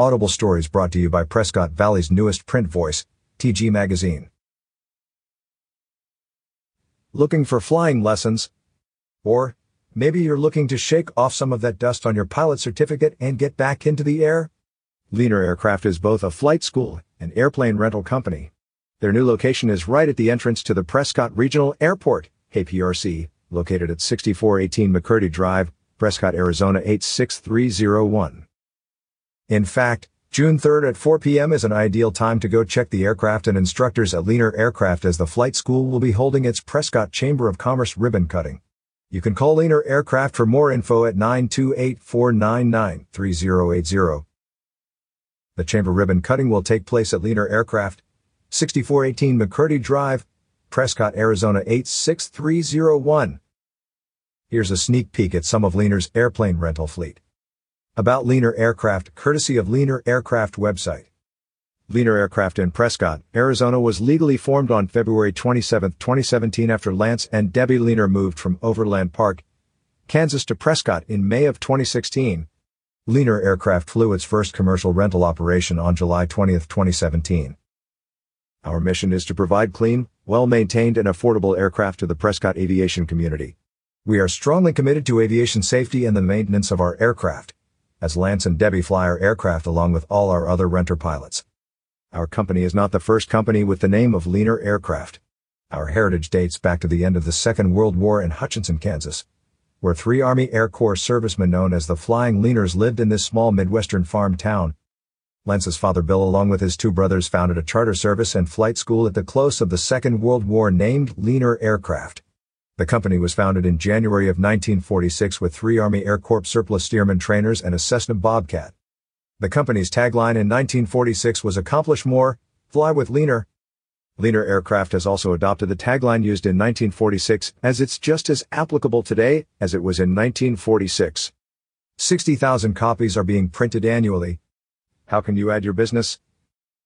Audible Stories brought to you by Prescott Valley's newest print voice, TG Magazine. Looking for flying lessons? Or maybe you're looking to shake off some of that dust on your pilot certificate and get back into the air? Leaner Aircraft is both a flight school and airplane rental company. Their new location is right at the entrance to the Prescott Regional Airport, APRC, located at 6418 McCurdy Drive, Prescott, Arizona 86301. In fact, June 3rd at 4 p.m. is an ideal time to go check the aircraft and instructors at Leaner Aircraft as the flight school will be holding its Prescott Chamber of Commerce ribbon cutting. You can call Leaner Aircraft for more info at 928-499-3080. The chamber ribbon cutting will take place at Leaner Aircraft, 6418 McCurdy Drive, Prescott, Arizona 86301. Here's a sneak peek at some of Leaner's airplane rental fleet. About Leaner Aircraft, courtesy of Leaner Aircraft website. Leaner Aircraft in Prescott, Arizona was legally formed on February 27, 2017 after Lance and Debbie Leaner moved from Overland Park, Kansas to Prescott in May of 2016. Leaner Aircraft flew its first commercial rental operation on July 20, 2017. Our mission is to provide clean, well-maintained and affordable aircraft to the Prescott aviation community. We are strongly committed to aviation safety and the maintenance of our aircraft as Lance and Debbie fly our aircraft along with all our other renter pilots. Our company is not the first company with the name of Leaner Aircraft. Our heritage dates back to the end of the Second World War in Hutchinson, Kansas, where three Army Air Corps servicemen known as the Flying Leaners lived in this small Midwestern farm town. Lance's father Bill along with his two brothers founded a charter service and flight school at the close of the Second World War named Leaner Aircraft. The company was founded in January of 1946 with three Army Air Corps surplus Stearman trainers and a Cessna Bobcat. The company's tagline in 1946 was Accomplish More, Fly with Leaner. Leaner Aircraft has also adopted the tagline used in 1946 as it's just as applicable today as it was in 1946. 60,000 copies are being printed annually. How can you add your business?